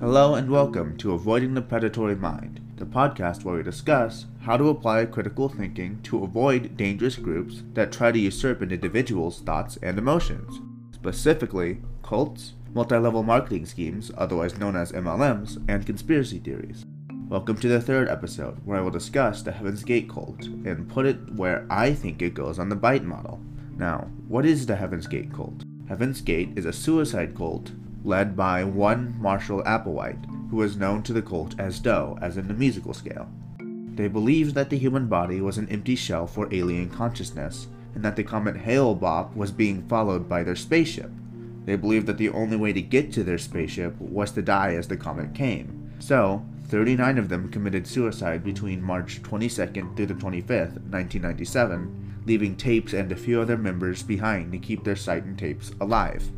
Hello and welcome to Avoiding the Predatory Mind, the podcast where we discuss how to apply critical thinking to avoid dangerous groups that try to usurp an individual's thoughts and emotions, specifically cults, multi level marketing schemes, otherwise known as MLMs, and conspiracy theories. Welcome to the third episode, where I will discuss the Heaven's Gate cult and put it where I think it goes on the BITE model. Now, what is the Heaven's Gate cult? Heaven's Gate is a suicide cult led by one Marshall Applewhite, who is known to the cult as Do, as in the musical scale. They believed that the human body was an empty shell for alien consciousness, and that the comet Hale-Bopp was being followed by their spaceship. They believed that the only way to get to their spaceship was to die as the comet came. So, 39 of them committed suicide between March 22nd through the 25th, 1997, leaving tapes and a few other members behind to keep their site and tapes alive.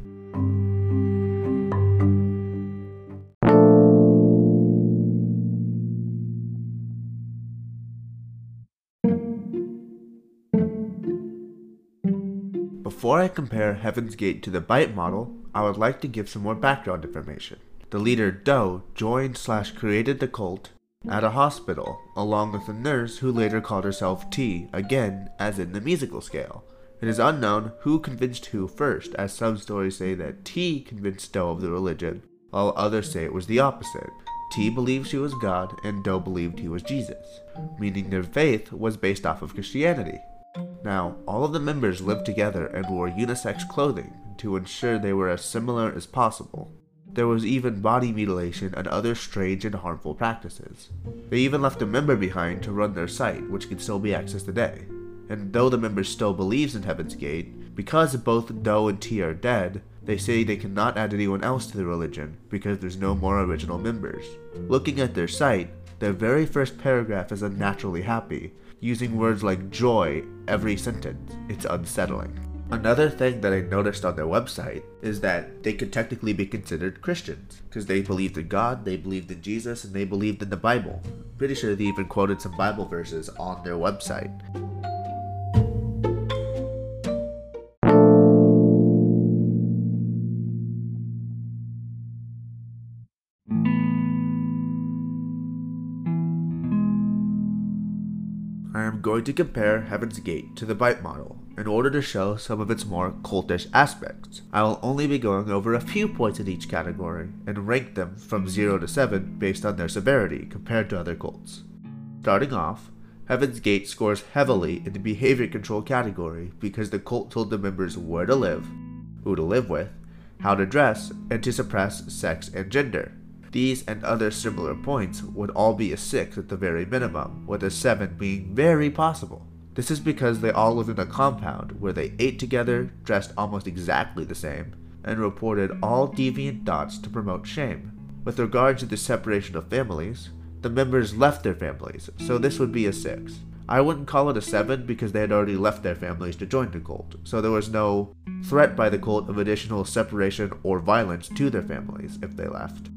Before I compare Heaven's Gate to the BITE model, I would like to give some more background information the leader Do joined slash created the cult at a hospital, along with a nurse who later called herself Ti, again, as in the musical scale. It is unknown who convinced who first, as some stories say that Ti convinced Do of the religion, while others say it was the opposite. Ti believed she was God, and Do believed he was Jesus, meaning their faith was based off of Christianity. Now, all of the members lived together and wore unisex clothing to ensure they were as similar as possible. There was even body mutilation and other strange and harmful practices. They even left a member behind to run their site, which can still be accessed today. And though the member still believes in Heaven's Gate, because both Do and Ti are dead, they say they cannot add anyone else to the religion because there's no more original members. Looking at their site, their very first paragraph is unnaturally happy, using words like joy every sentence. It's unsettling. Another thing that I noticed on their website is that they could technically be considered Christians because they believed in God, they believed in Jesus, and they believed in the Bible. Pretty sure they even quoted some Bible verses on their website. Am going to compare Heaven's Gate to the BITE model in order to show some of its more cultish aspects. I will only be going over a few points in each category and rank them from 0 to 7 based on their severity compared to other cults. Starting off, Heaven's Gate scores heavily in the behavior control category because the cult told the members where to live, who to live with, how to dress, and to suppress sex and gender. These and other similar points would all be a 6 at the very minimum, with a 7 being very possible. This is because they all lived in a compound where they ate together, dressed almost exactly the same, and reported all deviant thoughts to promote shame. With regard to the separation of families, the members left their families, so this would be a 6. I wouldn't call it a 7 because they had already left their families to join the cult, so there was no threat by the cult of additional separation or violence to their families if they left.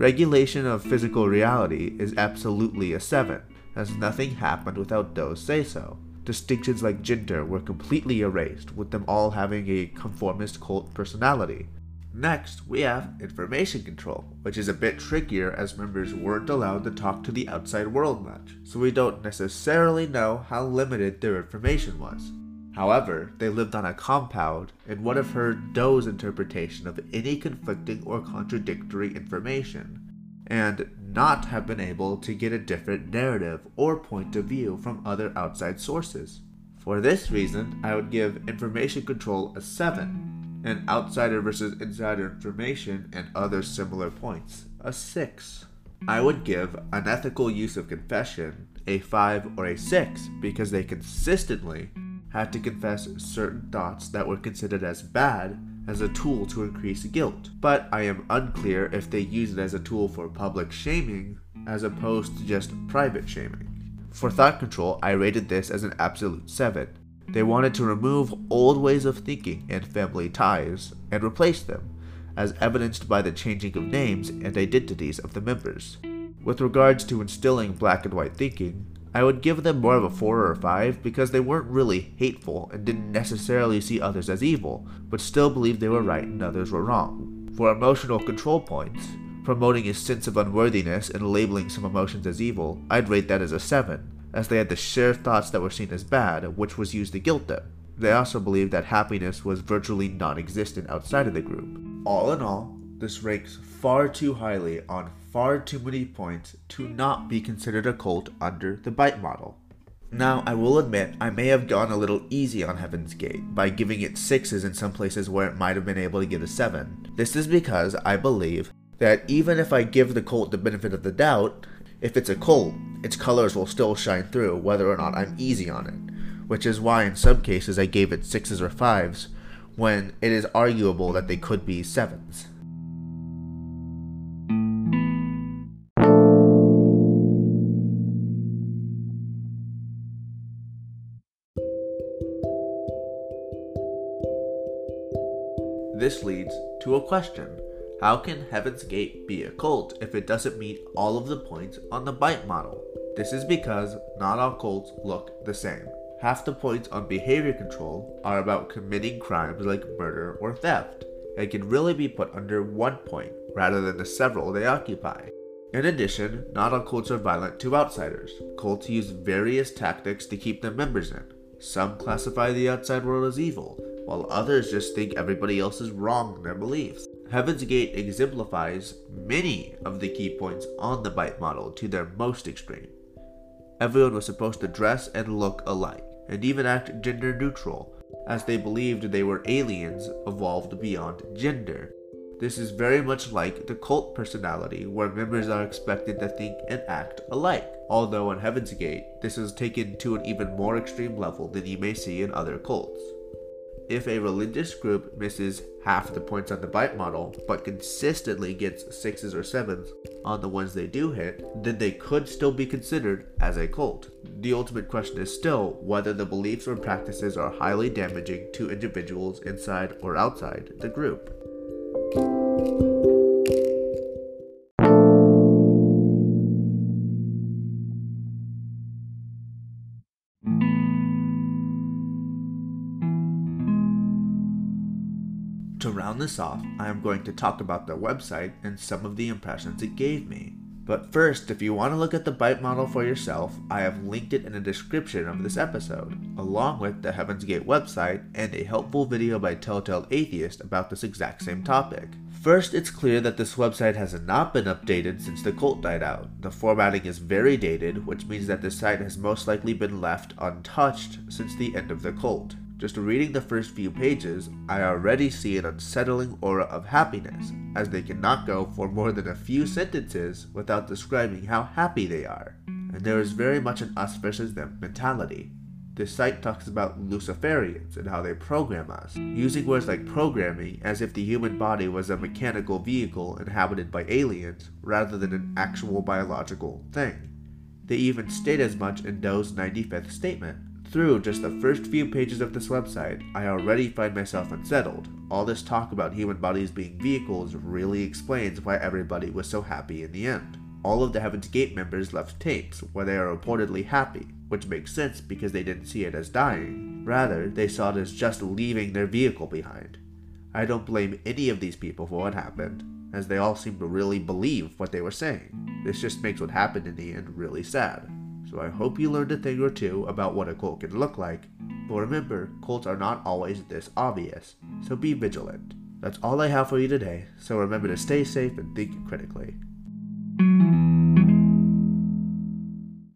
Regulation of physical reality is absolutely a 7, as nothing happened without Do's say so. Distinctions like gender were completely erased, with them all having a conformist cult personality. Next, we have information control, which is a bit trickier as members weren't allowed to talk to the outside world much, so we don't necessarily know how limited their information was. However, they lived on a compound and would have heard Do's interpretation of any conflicting or contradictory information, and not have been able to get a different narrative or point of view from other outside sources. For this reason, I would give information control a 7, and outsider versus insider information and other similar points a 6. I would give unethical use of confession a 5 or a 6 because they consistently had to confess certain thoughts that were considered as bad as a tool to increase guilt. But I am unclear if they use it as a tool for public shaming as opposed to just private shaming. For thought control, I rated this as an absolute 7. They wanted to remove old ways of thinking and family ties and replace them, as evidenced by the changing of names and identities of the members. With regards to instilling black and white thinking, I would give them more of a 4 or a 5 because they weren't really hateful and didn't necessarily see others as evil, but still believed they were right and others were wrong. For emotional control points, promoting a sense of unworthiness and labeling some emotions as evil, I'd rate that as a 7, as they had to share thoughts that were seen as bad, which was used to guilt them. They also believed that happiness was virtually non existent outside of the group. All in all, this ranks far too highly on far too many points to not be considered a cult under the bite model. Now, I will admit, I may have gone a little easy on Heaven's Gate by giving it 6s in some places where it might have been able to get a 7. This is because I believe that even if I give the cult the benefit of the doubt, if it's a cult, its colors will still shine through whether or not I'm easy on it. Which is why in some cases I gave it 6s or 5s, when it is arguable that they could be 7s. This leads to a question. How can Heaven's Gate be a cult if it doesn't meet all of the points on the bite model? This is because not all cults look the same. Half the points on behavior control are about committing crimes like murder or theft, and can really be put under one point rather than the several they occupy. In addition, not all cults are violent to outsiders. Cults use various tactics to keep their members in. Some classify the outside world as evil, while others just think everybody else is wrong in their beliefs. Heaven's Gate exemplifies many of the key points on the bite model to their most extreme. Everyone was supposed to dress and look alike, and even act gender neutral, as they believed they were aliens evolved beyond gender. This is very much like the cult personality, where members are expected to think and act alike. Although in Heaven's Gate, this is taken to an even more extreme level than you may see in other cults. If a religious group misses half the points on the bite model, but consistently gets sixes or sevens on the ones they do hit, then they could still be considered as a cult. The ultimate question is still whether the beliefs or practices are highly damaging to individuals inside or outside the group. To round this off, I am going to talk about the website and some of the impressions it gave me. But first, if you want to look at the bite model for yourself, I have linked it in the description of this episode, along with the Heaven's Gate website and a helpful video by Telltale Atheist about this exact same topic. First, it's clear that this website has not been updated since the cult died out. The formatting is very dated, which means that the site has most likely been left untouched since the end of the cult. Just reading the first few pages, I already see an unsettling aura of happiness, as they cannot go for more than a few sentences without describing how happy they are. And there is very much an us versus them mentality. This site talks about Luciferians and how they program us, using words like programming as if the human body was a mechanical vehicle inhabited by aliens rather than an actual biological thing. They even state as much in Do's 95th statement. Through just the first few pages of this website, I already find myself unsettled. All this talk about human bodies being vehicles really explains why everybody was so happy in the end. All of the Heaven's Gate members left tapes where they are reportedly happy, which makes sense because they didn't see it as dying. Rather, they saw it as just leaving their vehicle behind. I don't blame any of these people for what happened, as they all seem to really believe what they were saying. This just makes what happened in the end really sad. So I hope you learned a thing or two about what a cult can look like. But remember, cults are not always this obvious, so be vigilant. That's all I have for you today, so remember to stay safe and think critically.